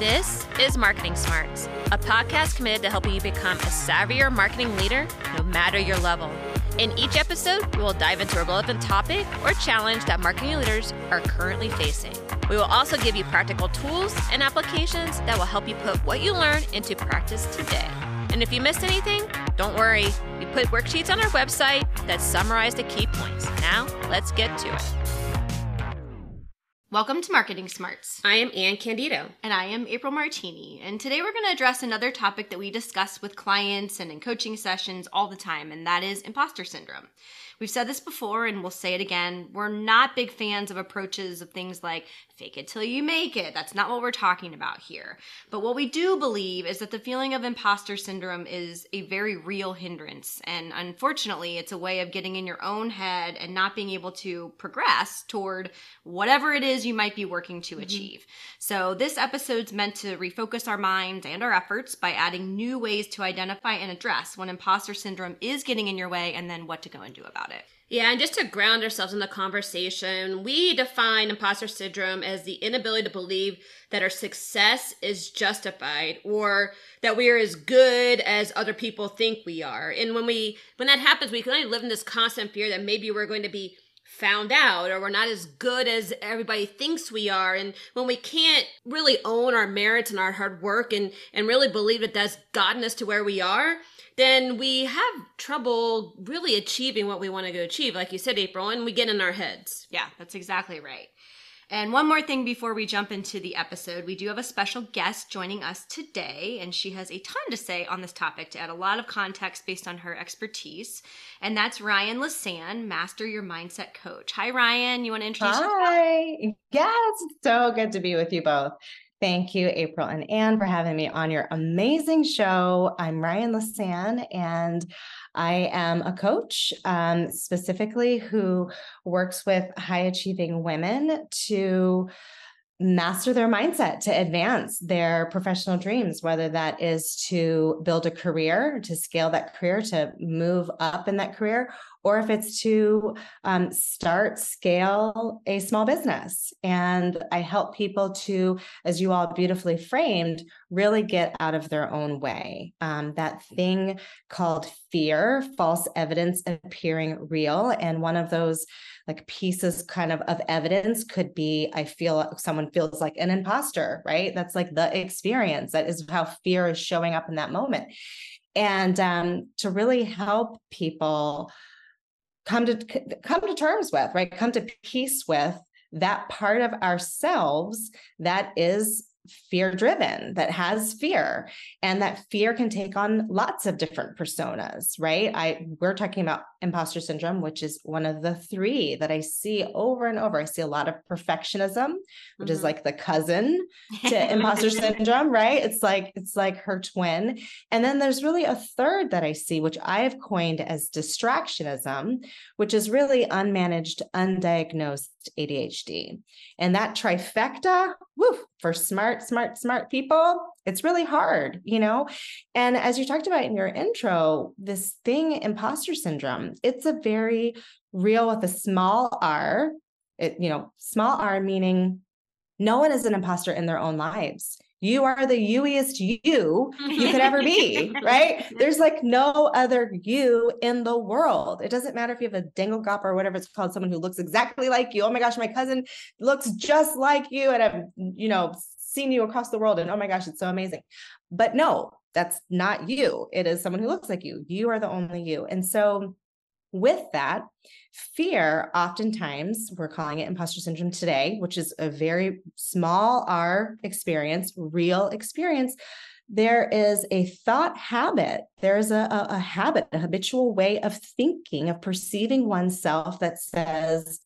This is Marketing Smarts, a podcast committed to helping you become a savvier marketing leader no matter your level. In each episode, we will dive into a relevant topic or challenge that marketing leaders are currently facing. We will also give you practical tools and applications that will help you put what you learn into practice today. And if you missed anything, don't worry. We put worksheets on our website that summarize the key points. Now, let's get to it. Welcome to Marketing Smarts. I am Ann Candido. And I am April Martini. And today we're going to address another topic that we discuss with clients and in coaching sessions all the time, and that is imposter syndrome. We've said this before and we'll say it again. We're not big fans of approaches of things like fake it till you make it. That's not what we're talking about here. But what we do believe is that the feeling of imposter syndrome is a very real hindrance. And unfortunately, it's a way of getting in your own head and not being able to progress toward whatever it is you might be working to mm-hmm. achieve. So this episode's meant to refocus our minds and our efforts by adding new ways to identify and address when imposter syndrome is getting in your way and then what to go and do about it. Yeah, and just to ground ourselves in the conversation, we define imposter syndrome as the inability to believe that our success is justified or that we are as good as other people think we are. And when we when that happens, we can only live in this constant fear that maybe we're going to be found out or we're not as good as everybody thinks we are and when we can't really own our merits and our hard work and and really believe that that's gotten us to where we are then we have trouble really achieving what we want to go achieve, like you said, April, and we get in our heads. Yeah, that's exactly right. And one more thing before we jump into the episode, we do have a special guest joining us today, and she has a ton to say on this topic to add a lot of context based on her expertise. And that's Ryane LeCesne, Master Your Mindset Coach. Hi, Ryane. You want to introduce Hi. yourself? Hi. Yes, so good to be with you both. Thank you, April and Ann, for having me on your amazing show. I'm Ryane LeCesne, and I am a coach um, specifically who works with high achieving women to master their mindset to advance their professional dreams, whether that is to build a career, to scale that career, to move up in that career, or if it's to um, start, scale a small business. And I help people to, as you all beautifully framed, really get out of their own way. Um, that thing called fear, false evidence appearing real. And one of those like pieces kind of of evidence could be I feel someone feels like an imposter, right? That's like the experience. That is how fear is showing up in that moment. And um, to really help people come to come to terms with right? Come to peace with that part of ourselves that is fear driven that has fear and that fear can take on lots of different personas right? I we're talking about imposter syndrome which is one of the three that i see over and over. I see a lot of perfectionism which mm-hmm. is like the cousin to imposter syndrome right? It's like it's like her twin. And then there's really a third that i see which i have coined as distractionism which is really unmanaged undiagnosed adhd and that trifecta woo, for smart, smart, smart people, it's really hard, you know? And as you talked about in your intro, this thing, imposter syndrome, it's a very real with a small r, it, you know, small r meaning no one is an imposter in their own lives you are the youiest you you could ever be, right? There's like no other you in the world. It doesn't matter if you have a dingle gop or whatever it's called, someone who looks exactly like you. Oh my gosh, my cousin looks just like you, and I've you know seen you across the world, and oh my gosh, it's so amazing. But no, that's not you. It is someone who looks like you. You are the only you, and so with that, fear, oftentimes we're calling it imposter syndrome today, which is a very small r experience, real experience. There is a thought habit. There's a, a, a habit, a habitual way of thinking, of perceiving oneself that says,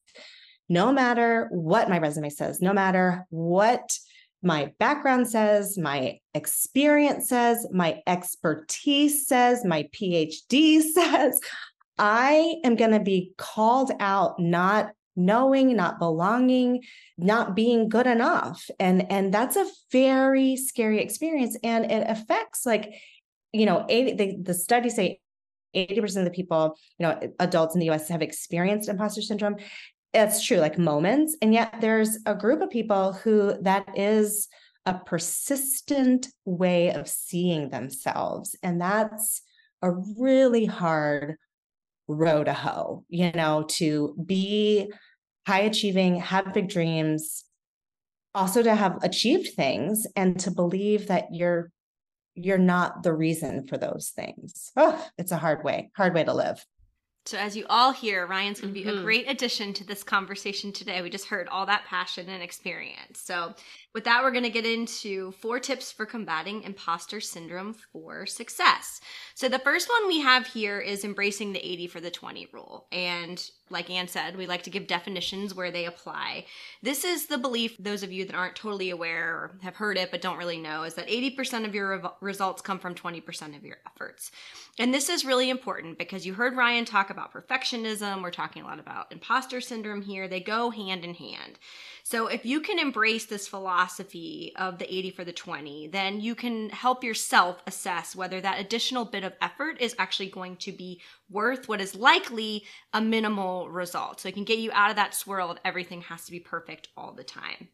no matter what my resume says, no matter what my background says, my experience says, my expertise says, my PhD says, I am going to be called out not knowing not belonging not being good enough. And and that's a very scary experience. And it affects like you know 80, the, the studies say 80% of the people you know adults in the us have experienced imposter syndrome. It's true like moments. And yet there's a group of people who that is a persistent way of seeing themselves. And that's a really hard row to hoe, you know, to be high achieving, have big dreams, also to have achieved things and to believe that you're you're not the reason for those things. Oh, it's a hard way, hard way to live. So, as you all hear, Ryane's going to be mm-hmm. a great addition to this conversation today. We just heard all that passion and experience. So, with that, we're going to get into four tips for combating imposter syndrome for success. So, the first one we have here is embracing the 80 for the 20 rule. And like Anne said, we like to give definitions where they apply. This is the belief, those of you that aren't totally aware or have heard it but don't really know, is that 80% of your re- results come from 20% of your efforts. And this is really important because you heard Ryane talk about perfectionism. We're talking a lot about imposter syndrome here. They go hand in hand. So if you can embrace this philosophy of the 80 for the 20, then you can help yourself assess whether that additional bit of effort is actually going to be worth what is likely a minimal result. So it can get you out of that swirl of everything has to be perfect all the time.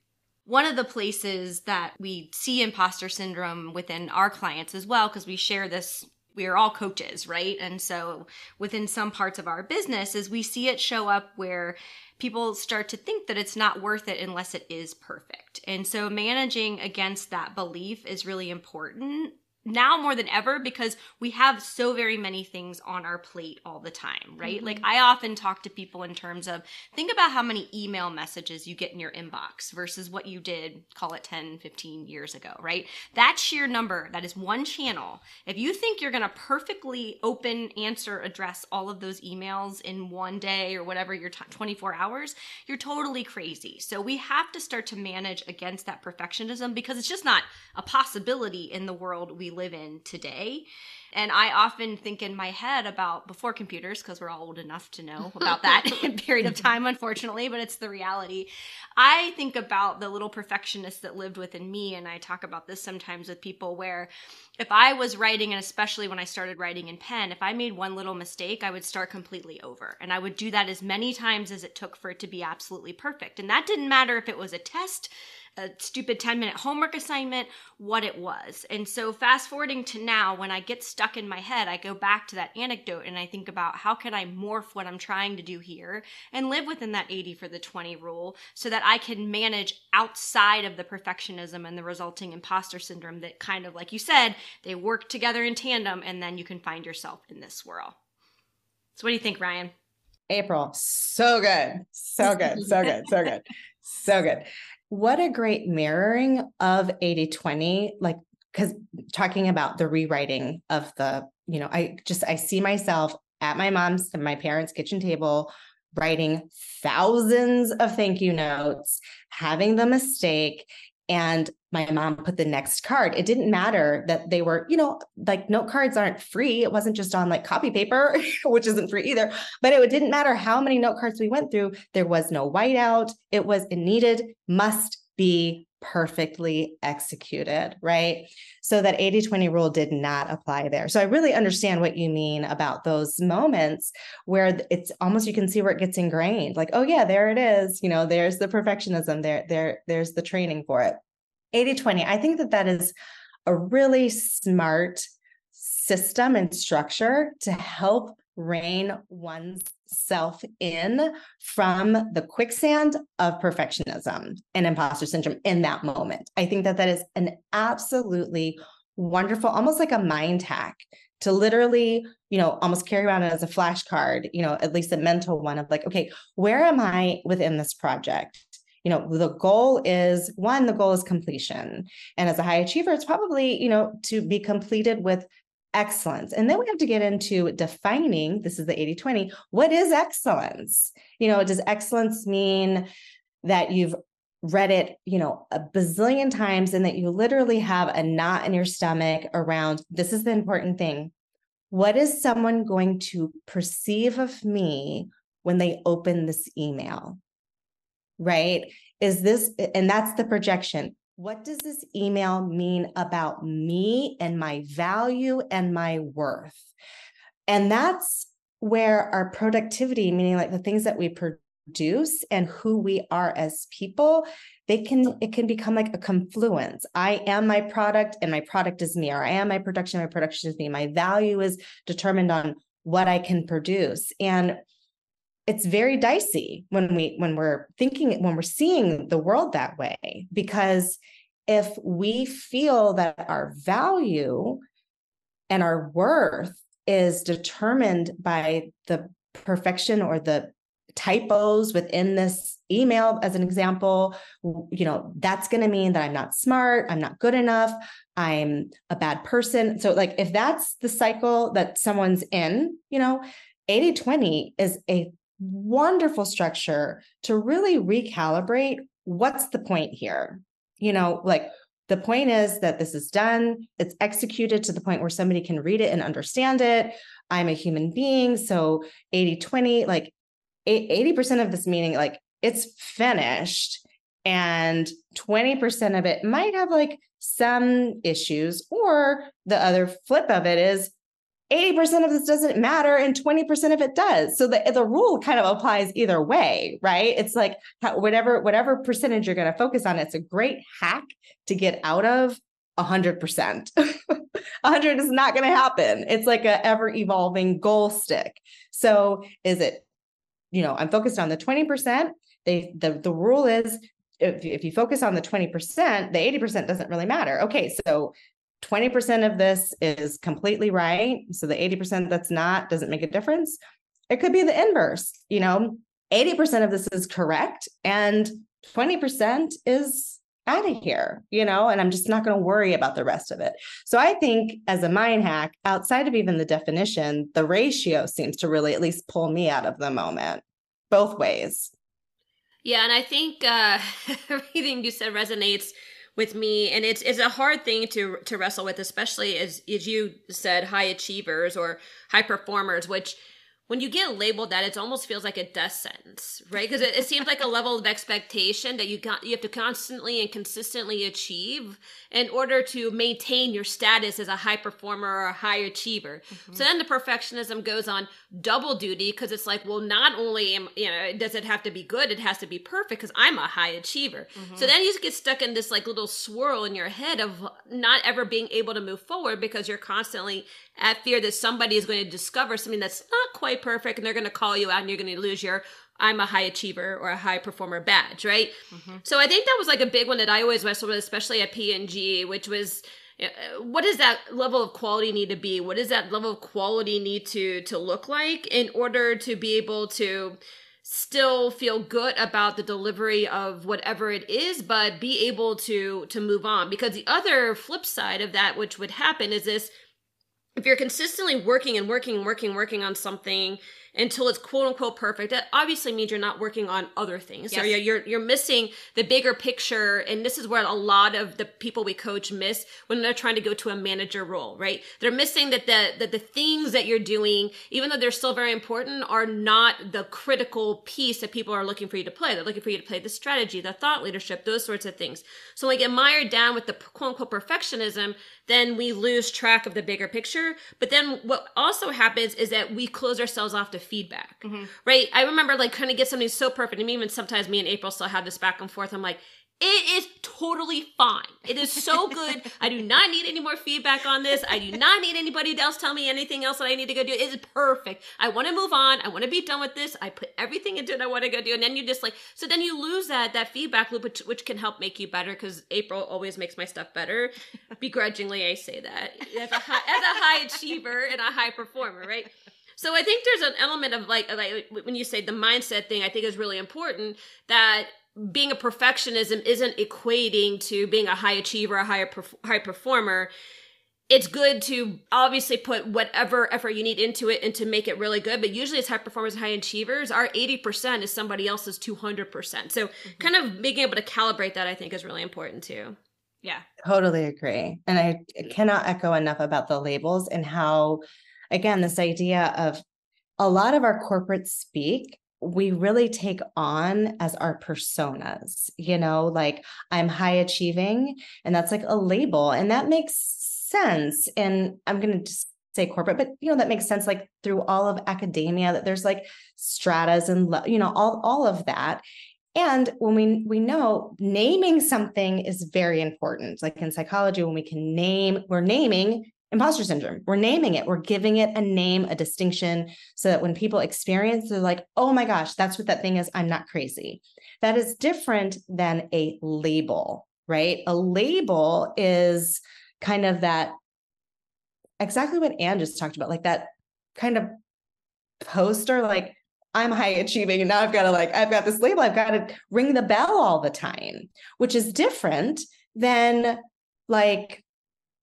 One of the places that we see imposter syndrome within our clients as well, because we share this we are all coaches, right? And so within some parts of our business is we see it show up where people start to think that it's not worth it unless it is perfect. And so managing against that belief is really important now more than ever because we have so very many things on our plate all the time, right? Mm-hmm. Like I often talk to people in terms of think about how many email messages you get in your inbox versus what you did, call it 10, 15 years ago, right? That sheer number, that is one channel. If you think you're going to perfectly open, answer, address all of those emails in one day or whatever your t- 24 hours, you're totally crazy. So we have to start to manage against that perfectionism because it's just not a possibility in the world we live in today. And I often think in my head about before computers, because we're all old enough to know about that period of time, unfortunately, but it's the reality. I think about the little perfectionist that lived within me. And I talk about this sometimes with people where if I was writing, and especially when I started writing in pen, if I made one little mistake, I would start completely over. And I would do that as many times as it took for it to be absolutely perfect. And that didn't matter if it was a test a stupid 10 minute homework assignment, what it was. And so, fast forwarding to now, when I get stuck in my head, I go back to that anecdote and I think about how can I morph what I'm trying to do here and live within that 80 for the 20 rule so that I can manage outside of the perfectionism and the resulting imposter syndrome that kind of, like you said, they work together in tandem and then you can find yourself in this swirl. So, what do you think, Ryane? April, so good, so good, so good, so good, so good what a great mirroring of 80 20 like because talking about the rewriting of the you know i just i see myself at my mom's my parents kitchen table writing thousands of thank you notes having the mistake and my mom put the next card. It didn't matter that they were, you know, like note cards aren't free. It wasn't just on like copy paper, which isn't free either. But it didn't matter how many note cards we went through. There was no whiteout. It was it needed, must be perfectly executed, right? So that 80 20 rule did not apply there. So I really understand what you mean about those moments where it's almost you can see where it gets ingrained. Like, oh yeah, there it is. You know, there's the perfectionism there there there's the training for it. 80 20. I think that that is a really smart system and structure to help rein one's self in from the quicksand of perfectionism and imposter syndrome in that moment. I think that that is an absolutely wonderful, almost like a mind hack to literally, you know, almost carry around it as a flashcard, you know, at least a mental one of like, okay, where am I within this project? You know, the goal is one, the goal is completion. And as a high achiever, it's probably, you know, to be completed with excellence. And then we have to get into defining this is the 80 20. What is excellence? You know, does excellence mean that you've read it, you know, a bazillion times and that you literally have a knot in your stomach around this is the important thing. What is someone going to perceive of me when they open this email? Right? Is this, and that's the projection what does this email mean about me and my value and my worth? And that's where our productivity, meaning like the things that we produce and who we are as people they can it can become like a confluence. I am my product and my product is me or i am my production my production is me. My value is determined on what i can produce. And it's very dicey when we when we're thinking when we're seeing the world that way. Because if we feel that our value and our worth is determined by the perfection or the typos within this email as an example you know that's going to mean that i'm not smart i'm not good enough i'm a bad person. So like if that's the cycle that someone's in you know 80 20 is a wonderful structure to really recalibrate what's the point here you know like the point is that this is done, it's executed to the point where somebody can read it and understand it. I'm a human being. So 80 20, like 80% of this meeting, like it's finished. And 20% of it might have like some issues, or the other flip of it is 80% of this doesn't matter and 20% of it does. So the, the rule kind of applies either way, right? It's like whatever whatever percentage you're going to focus on, it's a great hack to get out of 100%. 100 is not going to happen. It's like a ever evolving goal stick. So is it you know, I'm focused on the 20%. They the the rule is if, if you focus on the 20%, the 80% doesn't really matter. Okay, so 20% of this is completely right. So the 80% that's not doesn't make a difference. It could be the inverse, you know, 80% of this is correct and 20% is out of here, you know, and I'm just not going to worry about the rest of it. So I think as a mind hack, outside of even the definition, the ratio seems to really at least pull me out of the moment both ways. Yeah, and I think uh, everything you said resonates with me and it's it's a hard thing to to wrestle with especially as as you said high achievers or high performers which when you get labeled that, it almost feels like a death sentence, right? Because it, it, seems like a level of expectation that you got you have to constantly and consistently achieve in order to maintain your status as a high performer or a high achiever. Mm-hmm. So then the perfectionism goes on double duty because it's like, well, not only am you know does it have to be good, it has to be perfect because I'm a high achiever. Mm-hmm. So then you get stuck in this like little swirl in your head of not ever being able to move forward because you're constantly at fear that somebody is going to discover something that's not quite perfect and they're going to call you out and you're going to lose your I'm a high achiever or a high performer badge, right? Mm-hmm. So I think that was like a big one that I always wrestled with, especially at P&G, which was uh, what does that level of quality need to be? What does that level of quality need to to look like in order to be able to still feel good about the delivery of whatever it is but be able to to move on because the other flip side of that which would happen is this if you're consistently working and working and working working on something until it's quote unquote perfect. That obviously means you're not working on other things. Yes. so you're you're missing the bigger picture. And this is where a lot of the people we coach miss when they're trying to go to a manager role right? They're missing that the that the things that you're doing even though they're still very important are not the critical piece that people are looking for you to play. They're looking for you to play the strategy the thought leadership those sorts of things. So when we get mired down with the quote unquote perfectionism then we lose track of the bigger picture. But then what also happens is that we close ourselves off to feedback, mm-hmm. right? I remember like trying to get something so perfect. And even sometimes me and April still have this back and forth. I'm like, it is totally fine. It is so good. I do not need any more feedback on this. I do not need anybody else tell me anything else that I need to go do. It is perfect. I want to move on. I want to be done with this. I put everything into it I want to go do. And then you just like, so then you lose that, that feedback loop, which, which can help make you better because April always makes my stuff better. Begrudgingly, I say that as a high, as a high achiever and a high performer, right? So I think there's an element of like, like when you say the mindset thing, I think is really important that being a perfectionism isn't equating to being a high achiever, a higher perf- high performer. It's good to obviously put whatever effort you need into it and to make it really good. But usually, as high performers high achievers, our 80% is somebody else's 200%. So, mm-hmm. kind of being able to calibrate that, I think, is really important too. Yeah. Totally agree. And I cannot echo enough about the labels and how, again, this idea of a lot of our corporate speak we really take on as our personas, you know, like I'm high achieving, and that's like a label, and that makes sense. And I'm going to just say corporate, but you know, that makes sense like through all of academia that there's like stratas and you know, all all of that. And when we we know naming something is very important. Like in psychology, when we can name, we're naming imposter syndrome. We're naming it. We're giving it a name, a distinction, so that when people experience, they're like, "Oh my gosh, that's what that thing is. I'm not crazy." That is different than a label, right? A label is kind of that exactly what Anne just talked about, like that kind of poster, like I'm high achieving and now I've got to like, I've got this label, I've got to ring the bell all the time, which is different than like,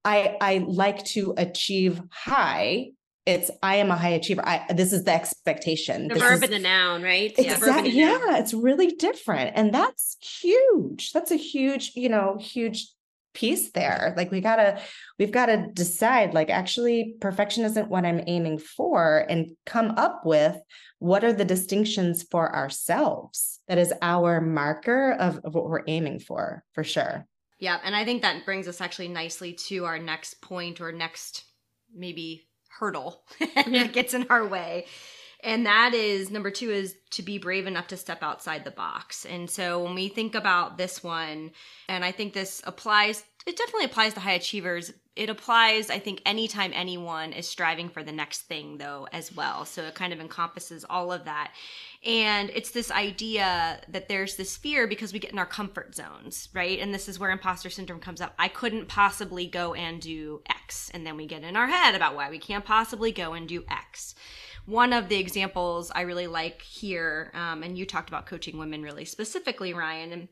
I, I like to achieve high. It's I am a high achiever. I this is the expectation. The this verb is, and the noun, right? Exactly. Yeah, Yeah, it's really different. And that's huge. That's a huge, you know, huge piece there. Like we gotta, we've got to decide, like, actually, perfection isn't what I'm aiming for, and come up with what are the distinctions for ourselves that is our marker of, of what we're aiming for, for sure. Yeah, and I think that brings us actually nicely to our next point or next maybe hurdle that gets in our way. And that is number two is to be brave enough to step outside the box. And so when we think about this one, and I think this applies, it definitely applies to high achievers. It applies, I think, anytime anyone is striving for the next thing, though, as well. So it kind of encompasses all of that. And it's this idea that there's this fear because we get in our comfort zones, right? And this is where imposter syndrome comes up. I couldn't possibly go and do X. And then we get in our head about why we can't possibly go and do X one of the examples I really like here, um, and you talked about coaching women really specifically, Ryane, and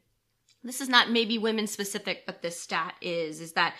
this is not maybe women specific, but this stat is, is that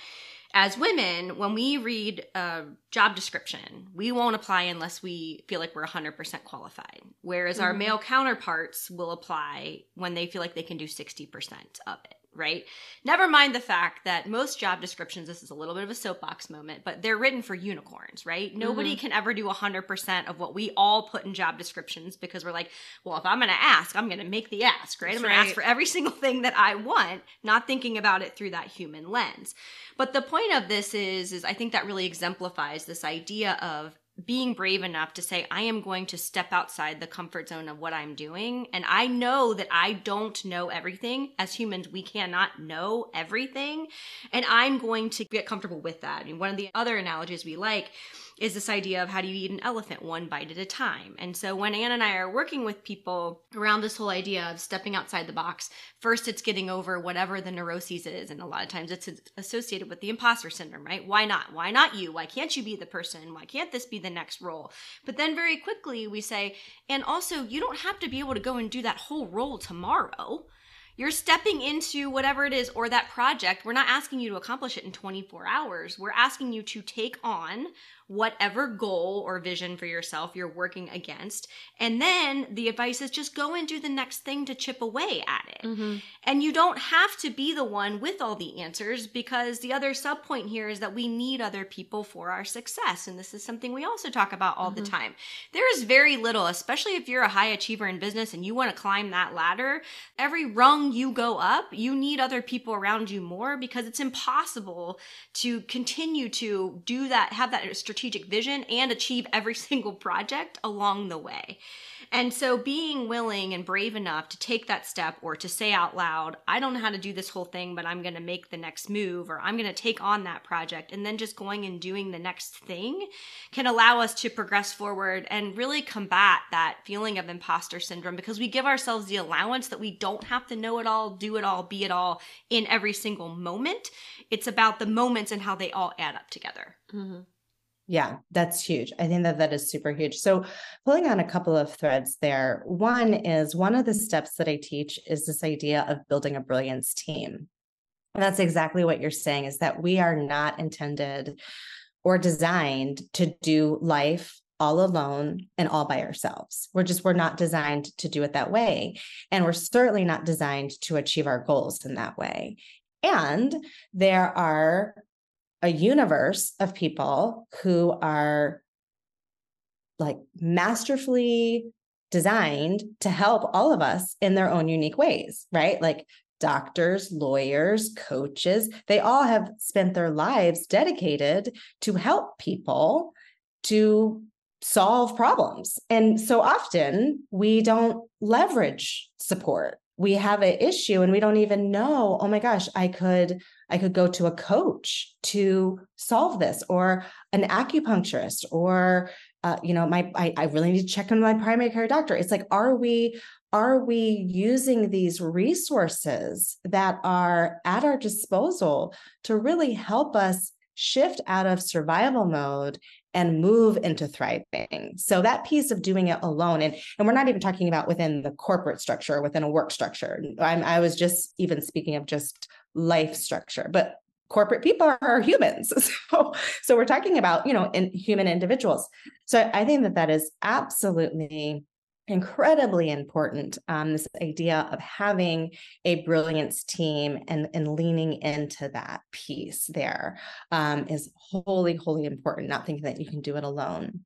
as women, when we read a job description, we won't apply unless we feel like we're 100% qualified. Whereas mm-hmm. our male counterparts will apply when they feel like they can do 60% of it right? Never mind the fact that most job descriptions, this is a little bit of a soapbox moment, but they're written for unicorns, right? Mm-hmm. Nobody can ever do 100% of what we all put in job descriptions because we're like, well, if I'm going to ask, I'm going to make the ask, right? That's I'm going right. to ask for every single thing that I want, not thinking about it through that human lens. But the point of this is, is I think that really exemplifies this idea of being brave enough to say, I am going to step outside the comfort zone of what I'm doing. And I know that I don't know everything. As humans, we cannot know everything. And I'm going to get comfortable with that. I mean, one of the other analogies we like is this idea of how do you eat an elephant one bite at a time. And so when Anne and I are working with people around this whole idea of stepping outside the box, first it's getting over whatever the neuroses is. And a lot of times it's associated with the imposter syndrome, right? Why not? Why not you? Why can't you be the person? Why can't this be the next role? But then very quickly we say, and also you don't have to be able to go and do that whole role tomorrow you're stepping into whatever it is or that project. We're not asking you to accomplish it in 24 hours. We're asking you to take on whatever goal or vision for yourself you're working against. And then the advice is just go and do the next thing to chip away at it. Mm-hmm. And you don't have to be the one with all the answers because the other sub point here is that we need other people for our success. And this is something we also talk about all mm-hmm. the time. There is very little, especially if you're a high achiever in business and you want to climb that ladder, every rung you go up, you need other people around you more because it's impossible to continue to do that, have that strategic vision and achieve every single project along the way. And so being willing and brave enough to take that step or to say out loud, I don't know how to do this whole thing, but I'm going to make the next move or I'm going to take on that project and then just going and doing the next thing can allow us to progress forward and really combat that feeling of imposter syndrome because we give ourselves the allowance that we don't have to know it all, do it all, be it all in every single moment. It's about the moments and how they all add up together. Mm-hmm. Yeah, that's huge. I think that that is super huge. So, pulling on a couple of threads there. One is one of the steps that I teach is this idea of building a brilliance team. And that's exactly what you're saying is that we are not intended or designed to do life all alone and all by ourselves. We're just, we're not designed to do it that way. And we're certainly not designed to achieve our goals in that way. And there are a universe of people who are like masterfully designed to help all of us in their own unique ways, right? Like doctors, lawyers, coaches, they all have spent their lives dedicated to help people to solve problems. And so often we don't leverage support. We have an issue and we don't even know, oh my gosh, I could I could go to a coach to solve this or an acupuncturist or uh, you know my I, I really need to check on my primary care doctor. It's like are we are we using these resources that are at our disposal to really help us shift out of survival mode and move into thriving. So that piece of doing it alone, and, and we're not even talking about within the corporate structure, within a work structure. I'm, I was just even speaking of just life structure, but corporate people are, humans. So, so we're talking about, you know, in human individuals. So I think that that is absolutely incredibly important um, this idea of having a brilliance team and, and leaning into that piece there um, is wholly wholly important not thinking that you can do it alone.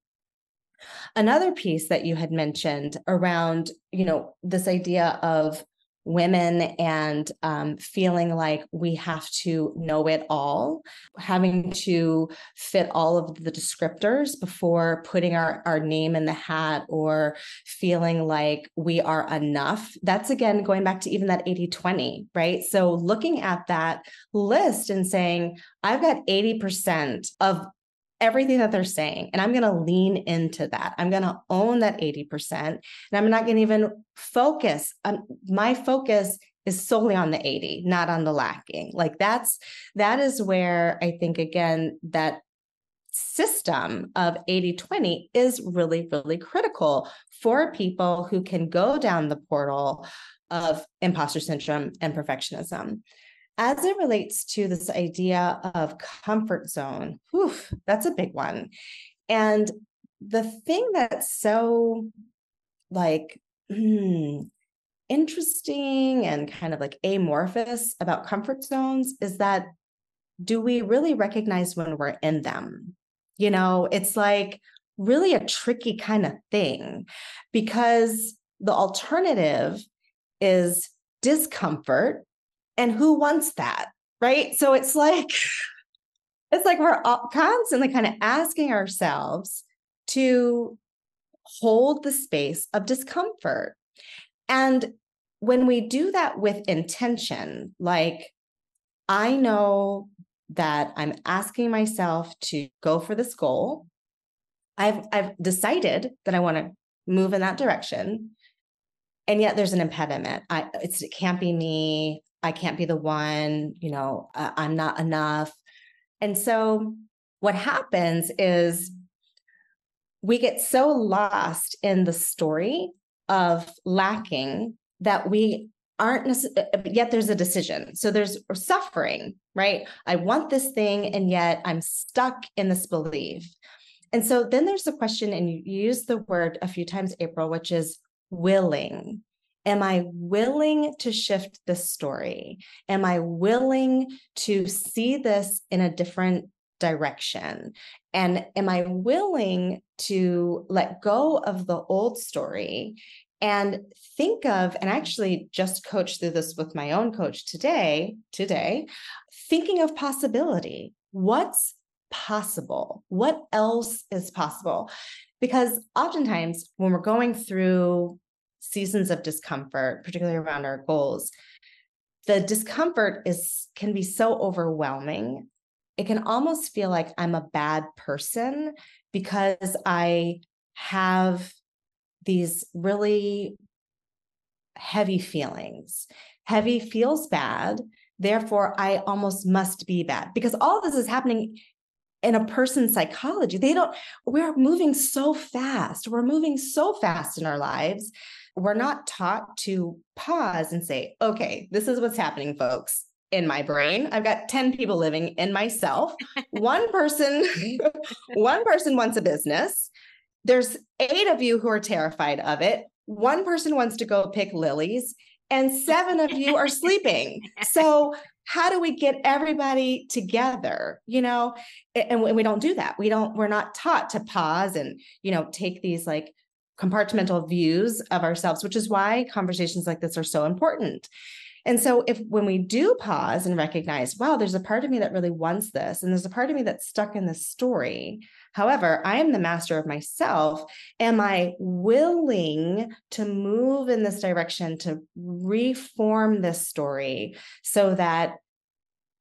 Another piece that you had mentioned around you know this idea of women and um, feeling like we have to know it all, having to fit all of the descriptors before putting our, our name in the hat or feeling like we are enough. That's again going back to even that 80 20, right? So looking at that list and saying, I've got 80% of everything that they're saying and i'm going to lean into that. I'm going to own that 80% and i'm not going to even focus um, my focus is solely on the 80 not on the lacking. Like that's that is where i think again that system of 80 20 is really really critical for people who can go down the portal of imposter syndrome and perfectionism as it relates to this idea of comfort zone, whew, that's a big one. And the thing that's so like hmm, interesting and kind of like amorphous about comfort zones is that do we really recognize when we're in them? You know, it's like really a tricky kind of thing because the alternative is discomfort and who wants that? Right. So it's like, it's like we're constantly kind of asking ourselves to hold the space of discomfort. And when we do that with intention, like I know that I'm asking myself to go for this goal. I've I've decided that I want to move in that direction. And yet there's an impediment. I it's it can't be me. I can't be the one, you know, uh, I'm not enough. And so what happens is we get so lost in the story of lacking that we aren't necessarily, uh, uh, yet there's a decision. So there's suffering, right? I want this thing, and yet I'm stuck in this belief. And so then there's the question, and you use the word a few times, April, which is willing. Am I willing to shift the story? Am I willing to see this in a different direction? And am I willing to let go of the old story and think of, and actually just coach through this with my own coach today, today, thinking of possibility. What's possible? What else is possible? Because oftentimes when we're going through seasons of discomfort, particularly around our goals, the discomfort is can be so overwhelming. It can almost feel like I'm a bad person because I have these really heavy feelings. Heavy feels bad. Therefore, I almost must be bad because all this is happening in a person's psychology. They don't, we're moving so fast. We're moving so fast in our lives we're not taught to pause and say, okay, this is what's happening, folks. In my brain, I've got 10 people living in myself. one person, one person wants a business. There's eight of you who are terrified of it. One person wants to go pick lilies, and seven of you are sleeping. So, how do we get everybody together you know and we don't do that we don't we're not taught to pause and you know take these like compartmental views of ourselves, which is why conversations like this are so important. And so, if when we do pause and recognize, wow, there's a part of me that really wants this, and there's a part of me that's stuck in this story. However, I am the master of myself. Am I willing to move in this direction to reform this story so that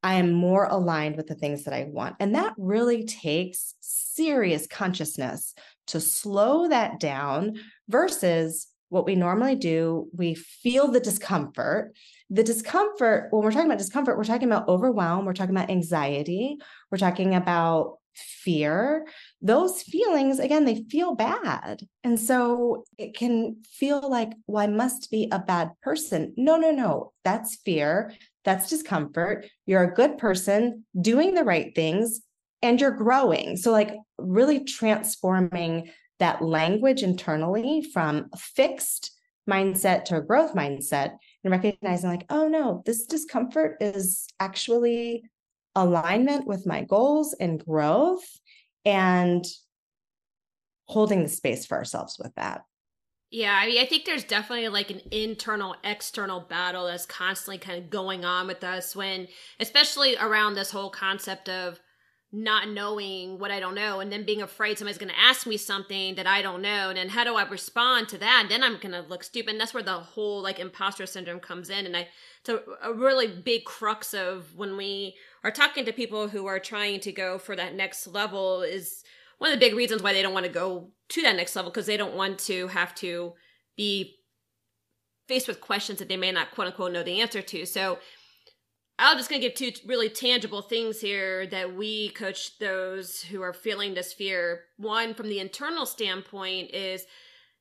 I am more aligned with the things that I want? And that really takes serious consciousness to slow that down versus what we normally do, we feel the discomfort. The discomfort, when we're talking about discomfort, we're talking about overwhelm, we're talking about anxiety, we're talking about fear. Those feelings, again, they feel bad. And so it can feel like, well, I must be a bad person. No, no, no. That's fear. That's discomfort. You're a good person doing the right things and you're growing. So, like, really transforming that language internally from fixed mindset to a growth mindset and recognizing like oh no this discomfort is actually alignment with my goals and growth and holding the space for ourselves with that yeah, I mean, I think there's definitely like an internal external battle that's constantly kind of going on with us when, especially around this whole concept of not knowing what I don't know and then being afraid somebody's going to ask me something that I don't know. And then how do I respond to that? And then I'm going to look stupid. And that's where the whole like imposter syndrome comes in. And I, it's a, a really big crux of when we are talking to people who are trying to go for that next level is one of the big reasons why they don't want to go to that next level because they don't want to have to be faced with questions that they may not quote unquote know the answer to. So I'm just going to give two really tangible things here that we coach those who are feeling this fear. One, from the internal standpoint, is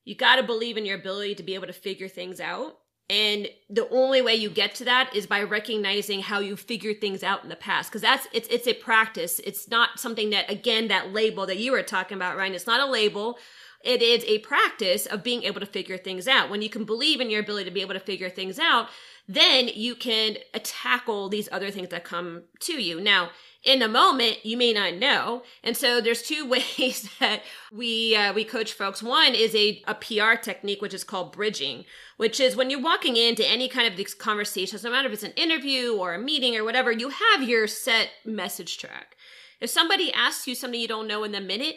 you got to believe in your ability to be able to figure things out. And the only way you get to that is by recognizing how you figured things out in the past. Cause that's, it's, it's a practice. It's not something that, again, that label that you were talking about, Ryane, it's not a label. It is a practice of being able to figure things out. When you can believe in your ability to be able to figure things out, then you can tackle these other things that come to you. Now, in a moment, you may not know. And so there's two ways that we uh, we coach folks. One is a, a PR technique, which is called bridging, which is when you're walking into any kind of these conversations, no matter if it's an interview or a meeting or whatever, you have your set message track. If somebody asks you something you don't know in the minute,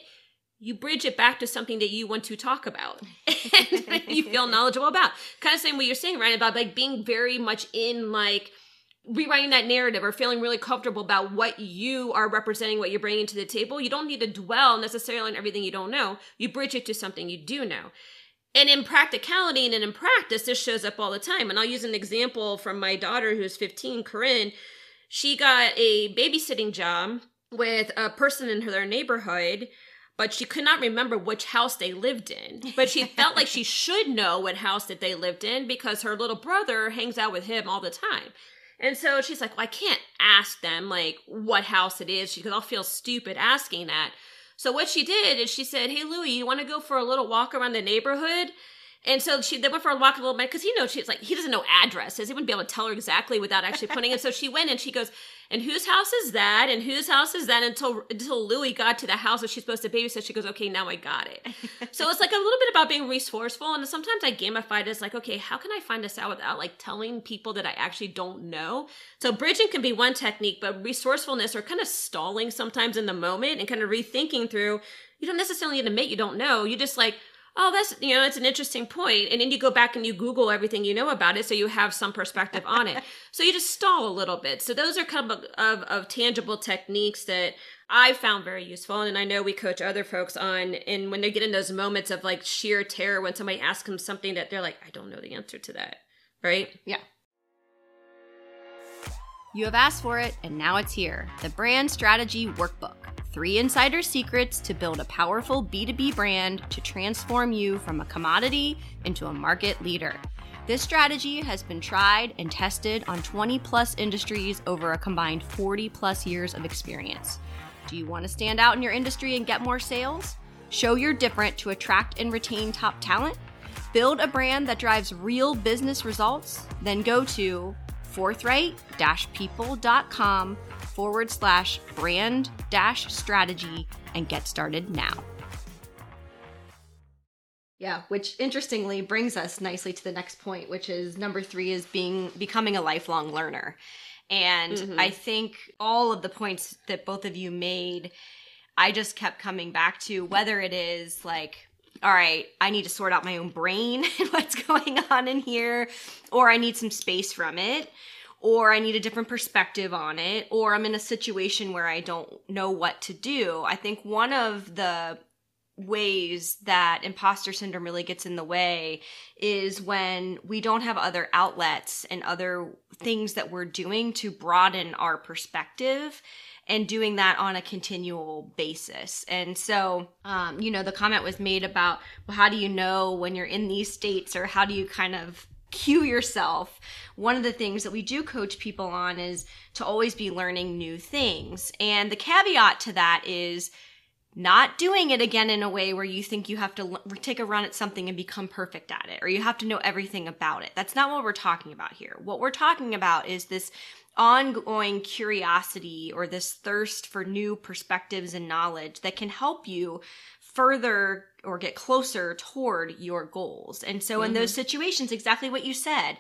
you bridge it back to something that you want to talk about and you feel knowledgeable about. Kind of same what you're saying, right? About like being very much in like rewriting that narrative or feeling really comfortable about what you are representing, what you're bringing to the table. You don't need to dwell necessarily on everything you don't know. You bridge it to something you do know. And in practicality and in practice, this shows up all the time. And I'll use an example from my daughter who's 15, Corinne. She got a babysitting job with a person in her neighborhood but she could not remember which house they lived in. But she felt like she should know what house that they lived in because her little brother hangs out with him all the time. And so she's like, well, I can't ask them like what house it is She because I'll feel stupid asking that. So what she did is she said, Hey Louie, you want to go for a little walk around the neighborhood? And so she they went for a walk a little bit because he knows she's like he doesn't know addresses. He wouldn't be able to tell her exactly without actually putting it. So she went and she goes, and whose house is that? And whose house is that? Until until Louie got to the house that she's supposed to babysit, she goes, okay, now I got it. so it's like a little bit about being resourceful, and sometimes I gamify it as like, okay, how can I find this out without like telling people that I actually don't know? So bridging can be one technique, but resourcefulness or kind of stalling sometimes in the moment and kind of rethinking through. You don't necessarily admit you don't know. You just like oh that's you know it's an interesting point. And then you go back and you google everything you know about it so you have some perspective on it. So you just stall a little bit. So those are kind of, of, of tangible techniques that i found very useful and i know we coach other folks on and when they get in those moments of like sheer terror when somebody asks them something that they're like i don't know the answer to that right? Yeah. You have asked for it and now it's here. The brand strategy workbook three insider secrets to build a powerful B2B brand to transform you from a commodity into a market leader. This strategy has been tried and tested on 20 plus industries over a combined 40 plus years of experience. Do you want to stand out in your industry and get more sales? Show you're different to attract and retain top talent? Build a brand that drives real business results? Then go to forthright people.com forward slash brand dash strategy and get started now. Yeah, which interestingly brings us nicely to the next point, which is number three is being becoming a lifelong learner. And mm-hmm. I think all of the points that both of you made, I just kept coming back to whether it is like, all right, I need to sort out my own brain and what's going on in here, or I need some space from it, or I need a different perspective on it, or I'm in a situation where I don't know what to do. I think one of the ways that imposter syndrome really gets in the way is when we don't have other outlets and other things that we're doing to broaden our perspective and doing that on a continual basis. And so, um, you know, the comment was made about, well, how do you know when you're in these states or how do you kind of cue yourself? One of the things that we do coach people on is to always be learning new things. And the caveat to that is, not doing it again in a way where you think you have to l- take a run at something and become perfect at it or you have to know everything about it. That's not what we're talking about here. What we're talking about is this ongoing curiosity or this thirst for new perspectives and knowledge that can help you further or get closer toward your goals. And so, mm-hmm. in those situations, exactly what you said,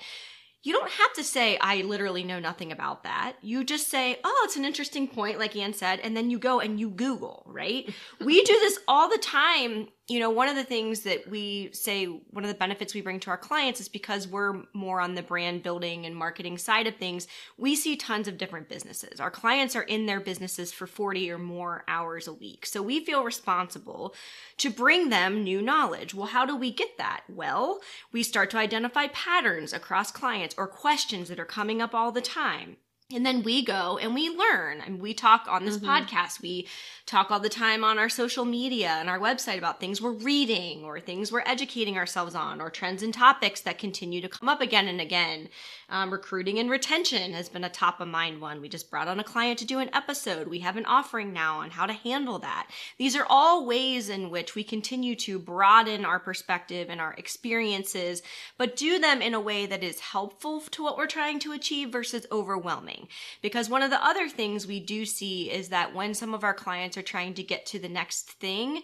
you don't have to say, I literally know nothing about that. You just say, oh, it's an interesting point, like Anne said, and then you go and you Google, right? we do this all the time you know, one of the things that we say, one of the benefits we bring to our clients is because we're more on the brand building and marketing side of things, we see tons of different businesses. Our clients are in their businesses for 40 or more hours a week. So we feel responsible to bring them new knowledge. Well, how do we get that? Well, we start to identify patterns across clients or questions that are coming up all the time. And then we go and we learn and we talk on this mm-hmm. podcast. We talk all the time on our social media and our website about things we're reading or things we're educating ourselves on or trends and topics that continue to come up again and again. Um, recruiting and retention has been a top of mind one. We just brought on a client to do an episode. We have an offering now on how to handle that. These are all ways in which we continue to broaden our perspective and our experiences, but do them in a way that is helpful to what we're trying to achieve versus overwhelming. Because one of the other things we do see is that when some of our clients are trying to get to the next thing,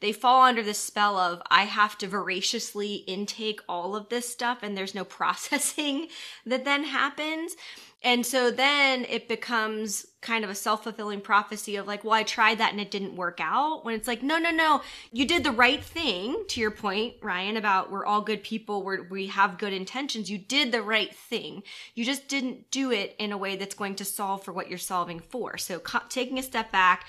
they fall under the spell of I have to voraciously intake all of this stuff and there's no processing that then happens. And so then it becomes kind of a self fulfilling prophecy of like, well, I tried that and it didn't work out. When it's like, no, no, no, you did the right thing. To your point, Ryane, about we're all good people, we we have good intentions. You did the right thing. You just didn't do it in a way that's going to solve for what you're solving for. So co- taking a step back,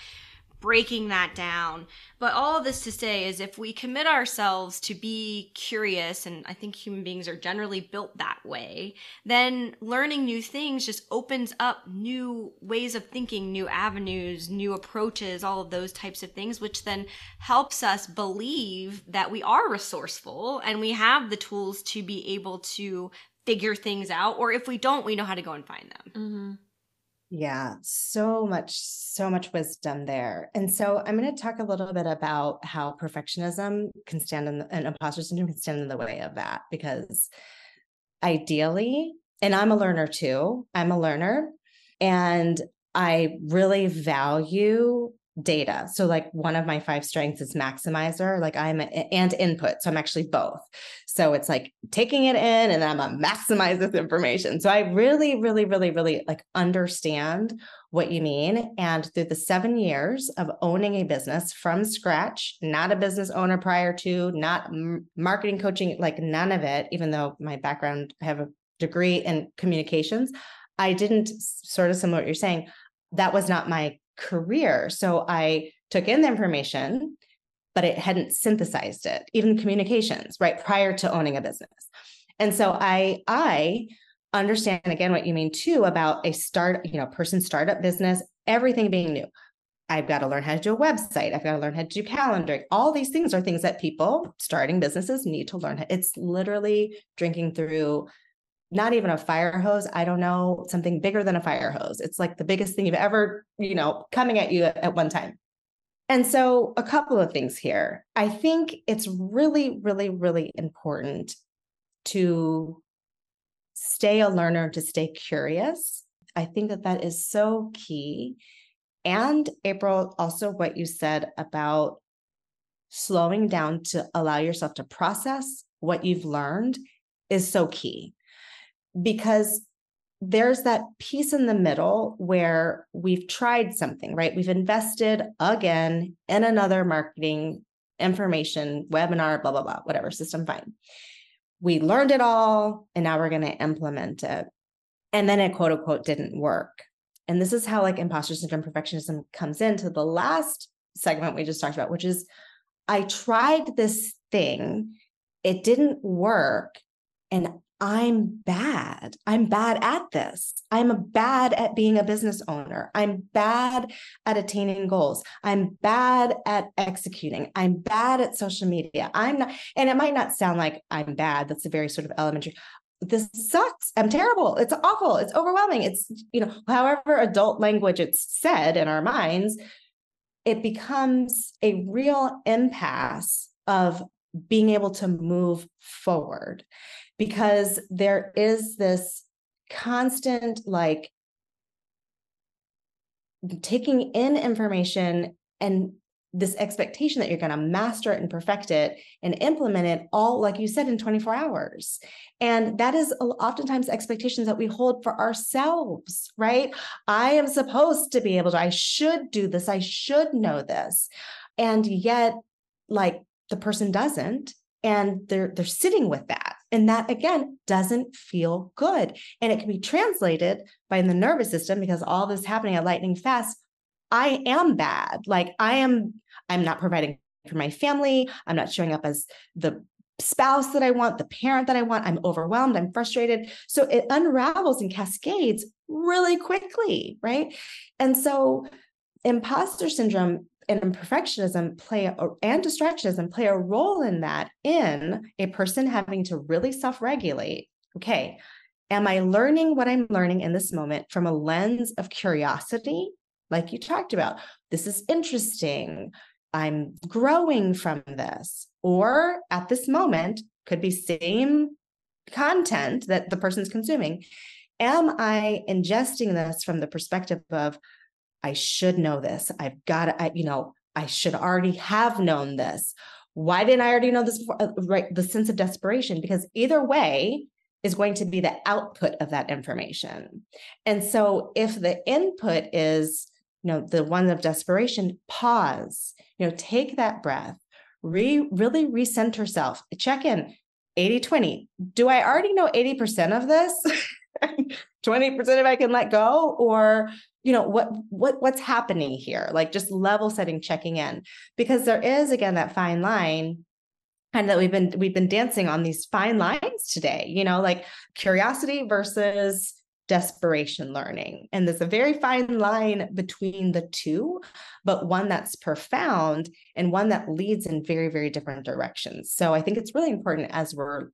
breaking that down. But all of this to say is if we commit ourselves to be curious, and I think human beings are generally built that way, then learning new things just opens up new ways of thinking, new avenues, new approaches, all of those types of things, which then helps us believe that we are resourceful and we have the tools to be able to figure things out. Or if we don't, we know how to go and find them. Mm-hmm. Yeah, so much, so much wisdom there. And so I'm going to talk a little bit about how perfectionism can stand in the, and imposter syndrome can stand in the way of that because ideally, and I'm a learner too, I'm a learner and I really value data. So like one of my five strengths is maximizer, like I'm a, and input. So I'm actually both. So it's like taking it in and then I'm gonna maximize this information. So I really, really, really, really like understand what you mean. And through the seven years of owning a business from scratch, not a business owner prior to, not marketing coaching, like none of it, even though my background, I have a degree in communications. I didn't sort of similar what you're saying. That was not my career. So I took in the information, but it hadn't synthesized it, even communications, right? Prior to owning a business. And so I, I understand again what you mean too about a start, you know, person startup business, everything being new. I've got to learn how to do a website. I've got to learn how to do calendaring. All these things are things that people starting businesses need to learn. It's literally drinking through not even a fire hose. I don't know, something bigger than a fire hose. It's like the biggest thing you've ever, you know, coming at you at, at one time. And so, a couple of things here. I think it's really, really, really important to stay a learner, to stay curious. I think that that is so key. And April, also what you said about slowing down to allow yourself to process what you've learned is so key because there's that piece in the middle where we've tried something, right? We've invested again in another marketing information webinar, blah, blah, blah, whatever system, fine. We learned it all and now we're going to implement it. And then it quote unquote didn't work. And this is how like imposter syndrome perfectionism comes into the last segment we just talked about, which is I tried this thing, it didn't work. And I'm bad. I'm bad at this. I'm bad at being a business owner. I'm bad at attaining goals. I'm bad at executing. I'm bad at social media. I'm not, and it might not sound like I'm bad. That's a very sort of elementary. This sucks. I'm terrible. It's awful. It's overwhelming. It's, you know, however adult language it's said in our minds, it becomes a real impasse of being able to move forward because there is this constant like taking in information and this expectation that you're going to master it and perfect it and implement it all like you said in 24 hours. And that is oftentimes expectations that we hold for ourselves right? I am supposed to be able to i should do this i should know this. And yet like the person doesn't and they're they're sitting with that and that again doesn't feel good. And it can be translated by the nervous system because all this happening at lightning fast i am bad. Like i am i'm not providing for my family. I'm not showing up as the spouse that i want the parent that i want. I'm overwhelmed. I'm frustrated. So it unravels and cascades really quickly right? And so imposter syndrome and perfectionism play a, and distractionism play a role in that in a person having to really self-regulate. Okay am i learning what i'm learning in this moment from a lens of curiosity? Like you talked about this is interesting. I'm growing from this. Or at this moment could be same content that the person's consuming. Am i ingesting this from the perspective of I should know this. I've got to, I, you know, I should already have known this. Why didn't I already know this before? Uh, right. The sense of desperation, because either way is going to be the output of that information. And so if the input is, you know, the one of desperation, pause, you know, take that breath, re, really recenter self, check in 80 20. Do I already know 80% of this? 20% if I can let go? Or you know what what what's happening here? Like just level setting checking in. Because there is again that fine line and that we've been we've been dancing on these fine lines today you know like curiosity versus desperation learning. And there's a very fine line between the two but one that's profound and one that leads in very very different directions. So i think it's really important as we're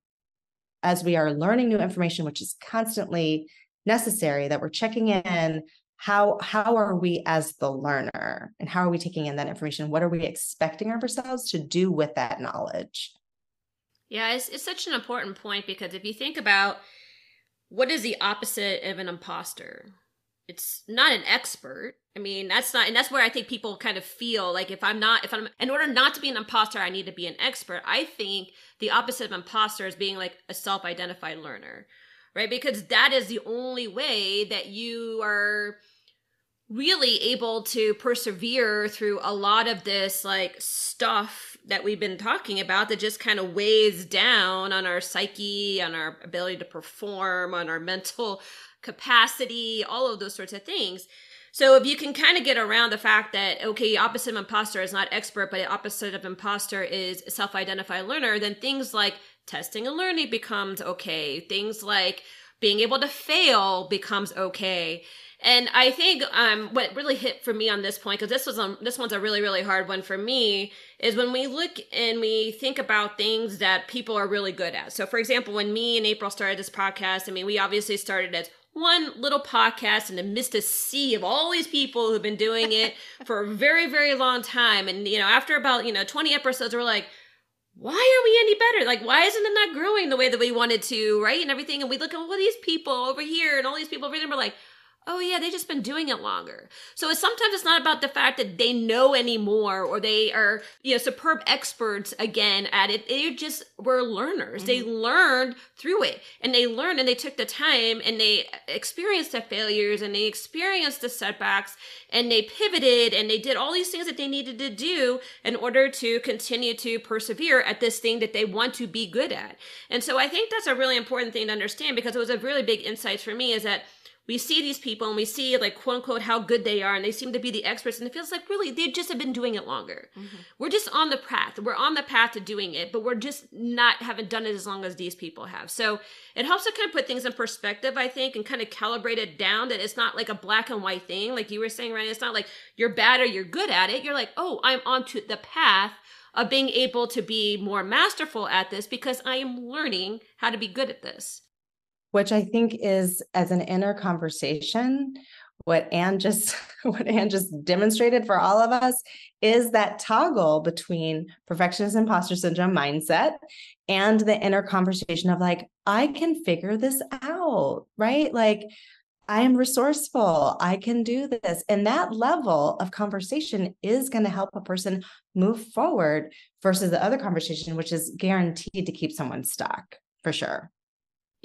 as we are learning new information which is constantly necessary that we're checking in how how are we as the learner? And how are we taking in that information? What are we expecting of ourselves to do with that knowledge? Yeah it's, it's such an important point because if you think about what is the opposite of an imposter? It's not an expert. I mean that's not and that's where i think people kind of feel like if i'm not if i'm in order not to be an imposter i need to be an expert. I think the opposite of imposter is being like a self-identified learner right? Because that is the only way that you are really able to persevere through a lot of this like stuff that we've been talking about that just kind of weighs down on our psyche, on our ability to perform, on our mental capacity, all of those sorts of things. So if you can kind of get around the fact that okay, opposite of imposter is not expert, but opposite of imposter is self-identified learner, then things like testing and learning becomes okay. Things like being able to fail becomes okay. And I think um, what really hit for me on this point, because this was a, this one's a really really hard one for me, is when we look and we think about things that people are really good at. So, for example, when me and April started this podcast, I mean, we obviously started as one little podcast in the midst of sea of all these people who've been doing it for a very very long time. And you know, after about you know twenty episodes, we're like why are we any better? Like, why isn't it not growing the way that we wanted to, right? And everything. And we look at all these people over here and all these people over there, and we're like, oh yeah they just been doing it longer. So it's, sometimes it's not about the fact that they know anymore or they are you know superb experts again at it. They just were learners. Mm-hmm. they learned through it and they learned and they took the time and they experienced the failures and they experienced the setbacks and they pivoted and they did all these things that they needed to do in order to continue to persevere at this thing that they want to be good at. And so i think that's a really important thing to understand because it was a really big insight for me is that we see these people and we see like quote unquote how good they are and they seem to be the experts and it feels like really they just have been doing it longer. Mm-hmm. we're just on the path. We're on the path to doing it but we're just not haven't done it as long as these people have. So it helps to kind of put things in perspective i think and kind of calibrate it down that it's not like a black and white thing. Like you were saying right it's not like you're bad or you're good at it. You're like oh i'm onto the path of being able to be more masterful at this because i am learning how to be good at this which I think is as an inner conversation, what Anne just what Anne just demonstrated for all of us is that toggle between perfectionist imposter syndrome mindset and the inner conversation of like, I can figure this out, right? Like I am resourceful. I can do this. And that level of conversation is going to help a person move forward versus the other conversation, which is guaranteed to keep someone stuck for sure.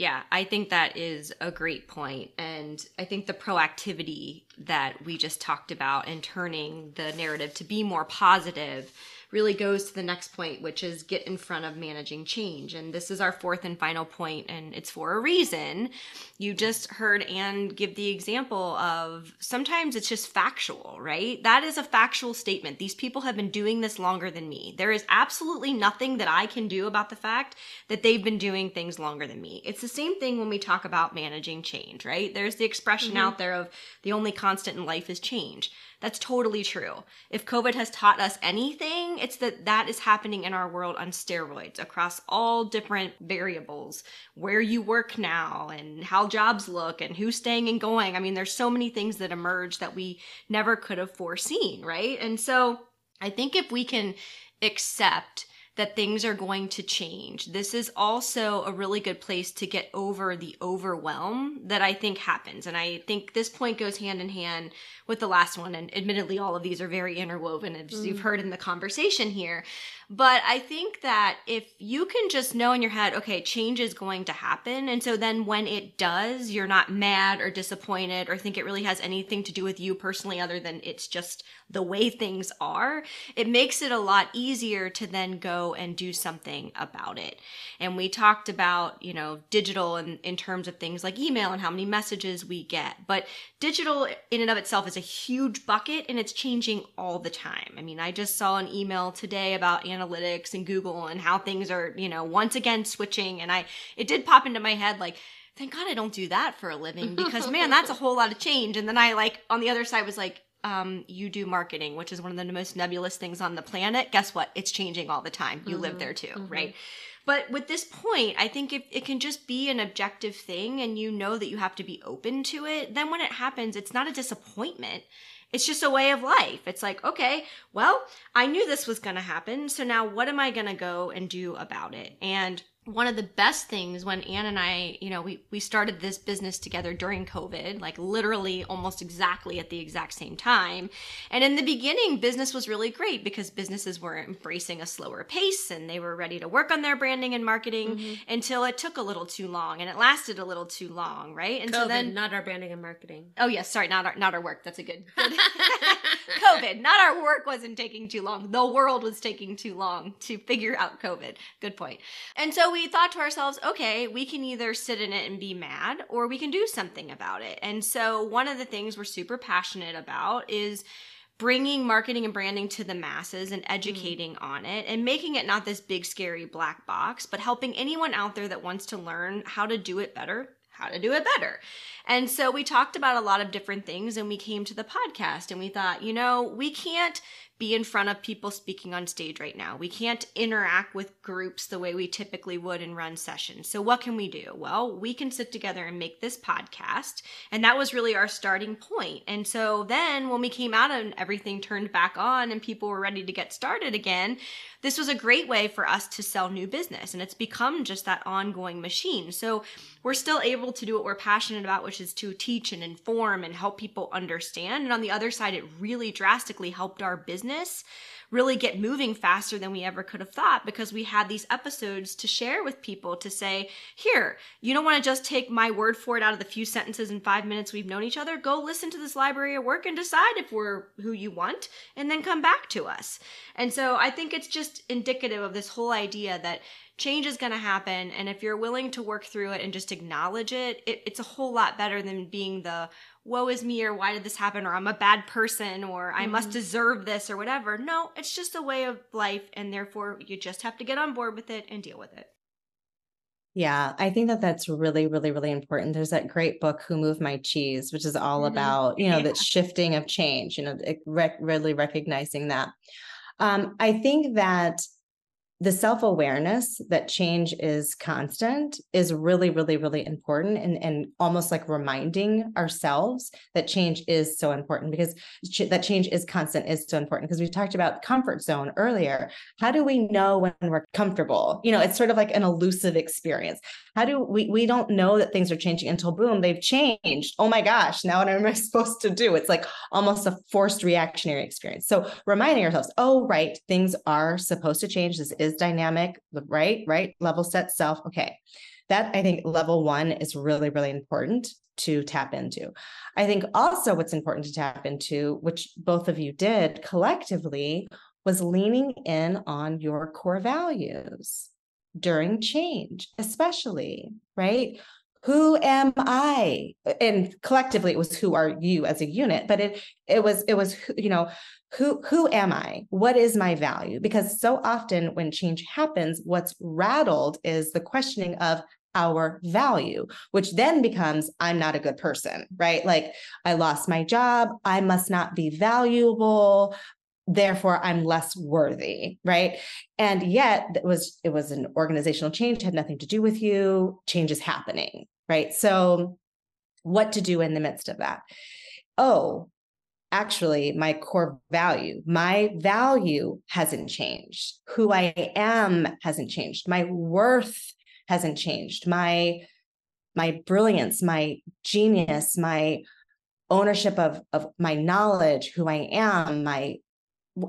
Yeah, I think that is a great point. And I think the proactivity that we just talked about and turning the narrative to be more positive really goes to the next point, which is get in front of managing change. And this is our fourth and final point, and it's for a reason. You just heard Anne give the example of sometimes it's just factual, right? That is a factual statement. These people have been doing this longer than me. There is absolutely nothing that I can do about the fact that they've been doing things longer than me. It's the same thing when we talk about managing change, right? There's the expression mm-hmm. out there of the only constant in life is change. That's totally true. If COVID has taught us anything, it's that that is happening in our world on steroids across all different variables, where you work now and how jobs look and who's staying and going. I mean, there's so many things that emerge that we never could have foreseen, right? And so I think if we can accept that things are going to change. This is also a really good place to get over the overwhelm that I think happens. And I think this point goes hand in hand with the last one. And admittedly, all of these are very interwoven, as mm. you've heard in the conversation here. But I think that if you can just know in your head, okay, change is going to happen. And so then when it does, you're not mad or disappointed or think it really has anything to do with you personally, other than it's just the way things are. It makes it a lot easier to then go and do something about it. And we talked about, you know, digital in, in terms of things like email and how many messages we get. But digital in and of itself is a huge bucket and it's changing all the time. I mean, I just saw an email today about analytics and Google and how things are, you know, once again switching. And I, it did pop into my head like, thank God I don't do that for a living because man, that's a whole lot of change. And then I like on the other side was like, um, you do marketing, which is one of the most nebulous things on the planet. Guess what? It's changing all the time. You mm-hmm. live there too, mm-hmm. right? But with this point, I think if it can just be an objective thing and you know that you have to be open to it, then when it happens, it's not a disappointment. It's just a way of life. It's like, okay, well, I knew this was going to happen. So now what am I going to go and do about it? And one of the best things when Anne and I, you know, we, we started this business together during COVID, like literally almost exactly at the exact same time. And in the beginning, business was really great because businesses were embracing a slower pace and they were ready to work on their branding and marketing mm-hmm. until it took a little too long and it lasted a little too long, right? And COVID, so then not our branding and marketing. Oh yes, sorry, not our not our work. That's a good, good. COVID, not our work wasn't taking too long. The world was taking too long to figure out COVID. Good point. And so we thought to ourselves, okay, we can either sit in it and be mad or we can do something about it. And so one of the things we're super passionate about is bringing marketing and branding to the masses and educating mm. on it and making it not this big scary black box, but helping anyone out there that wants to learn how to do it better how to do it better. And so we talked about a lot of different things and we came to the podcast and we thought, you know, we can't be in front of people speaking on stage right now. We can't interact with groups the way we typically would and run sessions. So what can we do? Well, we can sit together and make this podcast. And that was really our starting point. And so then when we came out and everything turned back on and people were ready to get started again, this was a great way for us to sell new business and it's become just that ongoing machine. So we're still able to do what we're passionate about, which is to teach and inform and help people understand. And on the other side, it really drastically helped our business really get moving faster than we ever could have thought because we had these episodes to share with people to say, here, you don't want to just take my word for it out of the few sentences in five minutes we've known each other. Go listen to this library of work and decide if we're who you want and then come back to us. And so I think it's just indicative of this whole idea that change is going to happen and if you're willing to work through it and just acknowledge it, it, it's a whole lot better than being the woe is me or why did this happen or I'm a bad person or I mm-hmm. must deserve this or whatever. No, it's just a way of life and therefore you just have to get on board with it and deal with it. Yeah, I think that that's really, really, really important. There's that great book, Who Moved My Cheese, which is all mm-hmm. about, you know, yeah. that shifting of change, you know, rec- really recognizing that. Um, I think that the self awareness that change is constant is really, really, really important, and, and almost like reminding ourselves that change is so important because ch- that change is constant is so important. Because we talked about comfort zone earlier. How do we know when we're comfortable? You know, it's sort of like an elusive experience. How do we, we don't know that things are changing until boom, they've changed. Oh my gosh, now what am I supposed to do? It's like almost a forced reactionary experience. So reminding ourselves, oh, right, things are supposed to change. This is is dynamic, right? Right. Level set self. Okay. That I think level one is really, really important to tap into. I think also what's important to tap into, which both of you did collectively, was leaning in on your core values during change, especially, right? Who am I? And collectively it was who are you as a unit, but it it was it was you know who who am i? What is my value? Because so often when change happens what's rattled is the questioning of our value which then becomes i'm not a good person right? Like i lost my job. I must not be valuable therefore i'm less worthy right and yet it was it was an organizational change had nothing to do with you change is happening right so what to do in the midst of that oh actually my core value. My value hasn't changed. Who I am hasn't changed. My worth hasn't changed. My my brilliance, my genius, my ownership of of my knowledge, who I am, my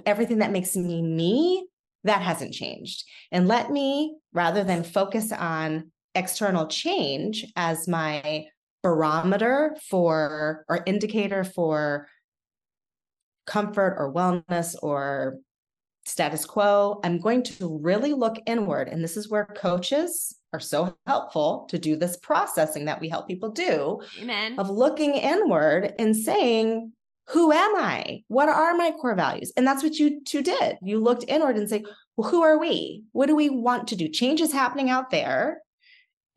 everything that makes me me, that hasn't changed. And let me rather than focus on external change as my barometer for or indicator for comfort or wellness or status quo. I'm going to really look inward. And this is where coaches are so helpful to do this processing that we help people do Amen. of looking inward and saying, who am I? What are my core values? And that's what you two did. You looked inward and say, well, who are we? What do we want to do? Change is happening out there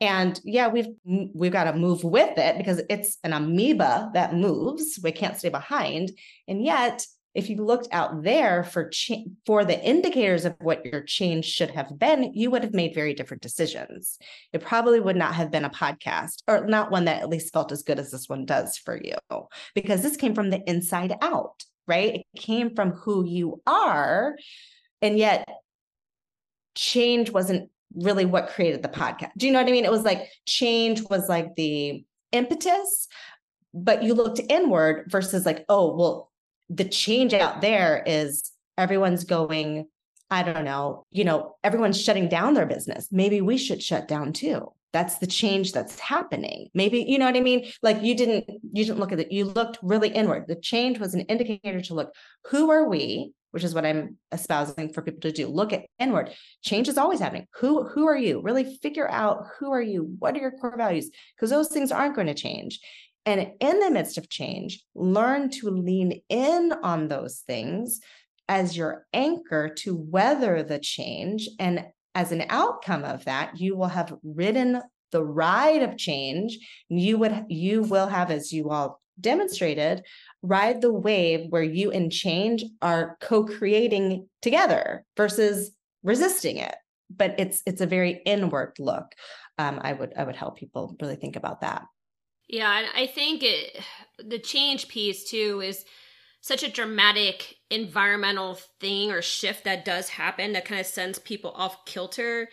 and yeah we've we've got to move with it because it's an amoeba that moves we can't stay behind and yet if you looked out there for for the indicators of what your change should have been you would have made very different decisions it probably would not have been a podcast or not one that at least felt as good as this one does for you because this came from the inside out right it came from who you are and yet change wasn't really what created the podcast. Do you know what I mean? It was like change was like the impetus, but you looked inward versus like, oh, well, the change out there is everyone's going, I don't know, you know, everyone's shutting down their business. Maybe we should shut down too. That's the change that's happening. Maybe, you know what I mean? Like you didn't, you didn't look at it. You looked really inward. The change was an indicator to look, who are we? which is what I'm espousing for people to do. Look at inward. Change is always happening. Who who are you? Really figure out who are you? What are your core values? Because those things aren't going to change. And in the midst of change, learn to lean in on those things as your anchor to weather the change. And as an outcome of that, you will have ridden the ride of change. You would you will have, as you all demonstrated, ride the wave where you and change are co-creating together versus resisting it but it's it's a very inward look um, i would i would help people really think about that yeah i think it the change piece too is such a dramatic environmental thing or shift that does happen that kind of sends people off kilter.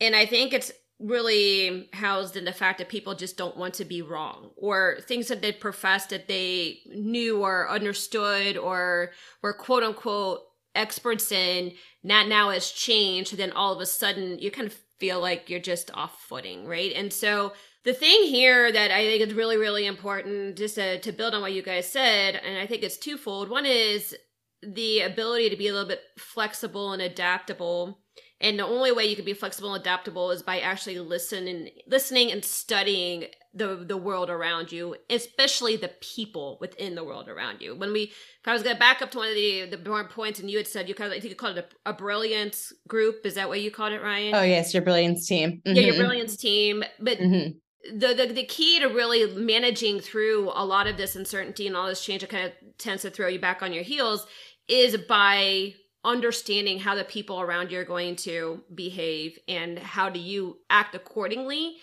And i think it's really housed in the fact that people just don't want to be wrong or things that they professed that they knew or understood or were quote unquote experts in not now has changed then all of a sudden you kind of feel like you're just off footing right? And so the thing here that i think is really really important just to, to build on what you guys said and i think it's twofold one is the ability to be a little bit flexible and adaptable and the only way you can be flexible and adaptable is by actually listening listening and studying the the world around you especially the people within the world around you when we if i was going to back up to one of the the more points and you had said you kind of i think you called it a, a brilliance group is that what you called it Ryane oh yes your brilliance team mm-hmm. yeah your mm-hmm. brilliance team but mm-hmm. The, the the key to really managing through a lot of this uncertainty and all this change that kind of tends to throw you back on your heels is by understanding how the people around you are going to behave and how do you act accordingly.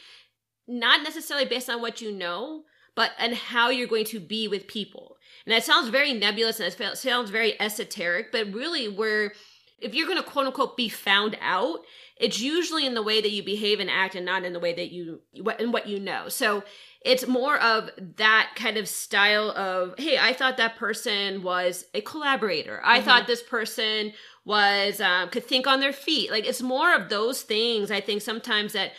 Not necessarily based on what you know but and how you're going to be with people. And that sounds very nebulous and it sounds very esoteric but really where if you're going to quote unquote be found out it's usually in the way that you behave and act and not in the way that you what and what you know. So it's more of that kind of style of hey i thought that person was a collaborator. I mm-hmm. thought this person was um, could think on their feet. Like it's more of those things i think sometimes that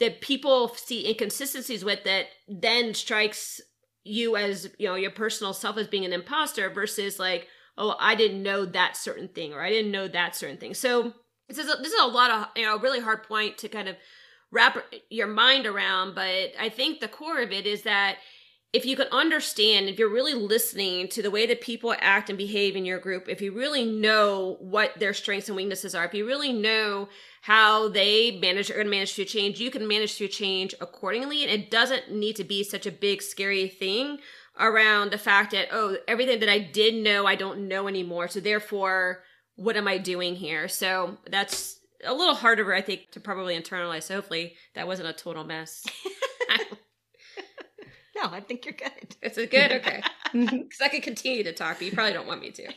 that people see inconsistencies with that then strikes you as you know your personal self as being an imposter versus like oh i didn't know that certain thing or i didn't know that certain thing so this is a, this is a lot of you know a really hard point to kind of wrap your mind around. But I think the core of it is that if you can understand, if you're really listening to the way that people act and behave in your group, if you really know what their strengths and weaknesses are, if you really know how they manage or manage through change, you can manage through change accordingly. And it doesn't need to be such a big, scary thing around the fact that, oh, everything that I did know, I don't know anymore. So therefore, what am I doing here? So that's a little harder, I think, to probably internalize. So hopefully that wasn't a total mess. no, I think you're good. Is it good? Okay. Because I could continue to talk, but you probably don't want me to. All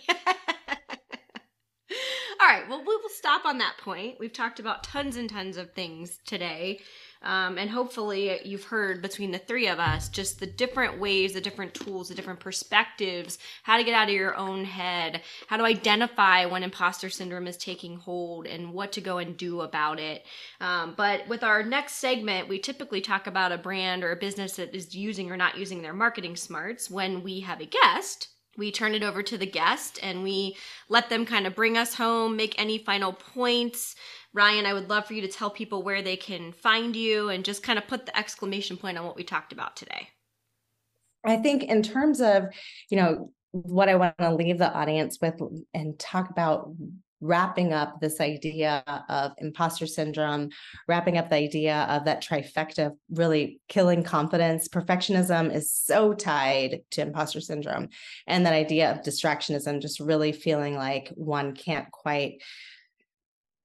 right. Well, we will stop on that point. We've talked about tons and tons of things today. Um, and hopefully, you've heard between the three of us just the different ways, the different tools, the different perspectives, how to get out of your own head, how to identify when imposter syndrome is taking hold, and what to go and do about it. Um, but with our next segment, we typically talk about a brand or a business that is using or not using their marketing smarts when we have a guest we turn it over to the guest and we let them kind of bring us home, make any final points, Ryane, I would love for you to tell people where they can find you and just kind of put the exclamation point on what we talked about today. I think, in terms of, you know, what I want to leave the audience with and talk about wrapping up this idea of imposter syndrome, wrapping up the idea of that trifecta really killing confidence. Perfectionism is so tied to imposter syndrome. And that idea of distractionism, just really feeling like one can't quite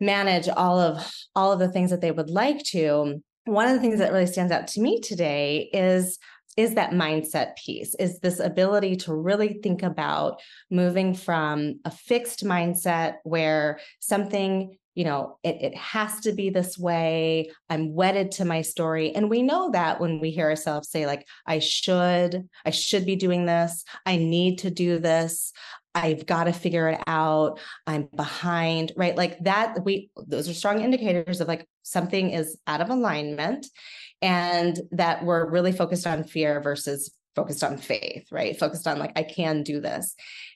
manage all of all of the things that they would like to one of the things that really stands out to me today is is that mindset piece is this ability to really think about moving from a fixed mindset where something you know it, it has to be this way i'm wedded to my story and we know that when we hear ourselves say like i should i should be doing this i need to do this I've got to figure it out. I'm behind, right? Like that, we, those are strong indicators of like something is out of alignment and that we're really focused on fear versus focused on faith, right? Focused on like, I can do this.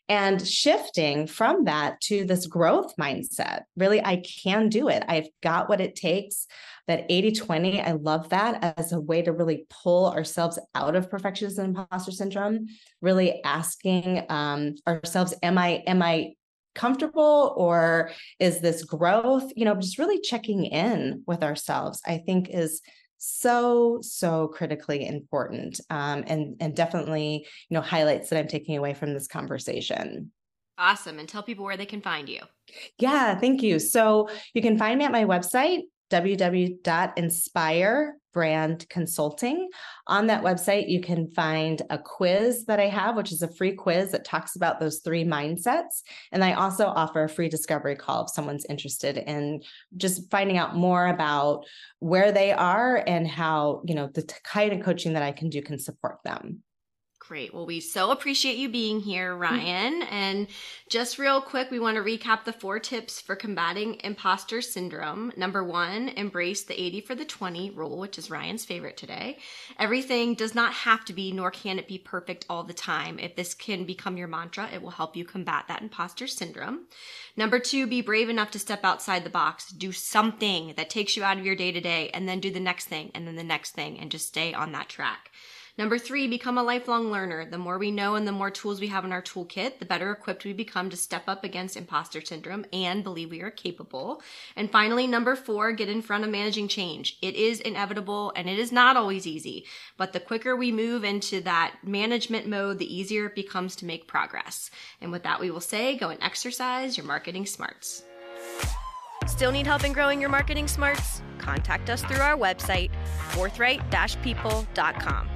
And shifting from that to this growth mindset, really, I can do it. I've got what it takes that 80 20 i love that as a way to really pull ourselves out of perfectionism and imposter syndrome really asking um, ourselves am i am i comfortable or is this growth? You know just really checking in with ourselves i think is so so critically important um, and and definitely you know highlights that i'm taking away from this conversation. Awesome and tell people where they can find you. Yeah thank you. So you can find me at my website www.inspire Brand Consulting. On that website, you can find a quiz that I have, which is a free quiz that talks about those three mindsets. And I also offer a free discovery call if someone's interested in just finding out more about where they are and how, you know, the kind of coaching that I can do can support them. Great. Well, we so appreciate you being here, mm-hmm. Ryane. And just real quick, we want to recap the four tips for combating imposter syndrome. Number one, embrace the 80 for the 20 rule, which is Ryane's favorite today. Everything does not have to be, nor can it be perfect all the time. If this can become your mantra, it will help you combat that imposter syndrome. Number two, be brave enough to step outside the box. Do something that takes you out of your day to day, and then do the next thing, and then the next thing, and just stay on that track. Number three, become a lifelong learner. The more we know and the more tools we have in our toolkit, the better equipped we become to step up against imposter syndrome and believe we are capable. And finally, number four, get in front of managing change. It is inevitable and it is not always easy, but the quicker we move into that management mode, the easier it becomes to make progress. And with that, we will say go and exercise your marketing smarts. Still need help in growing your marketing smarts? Contact us through our website, forthright-people.com.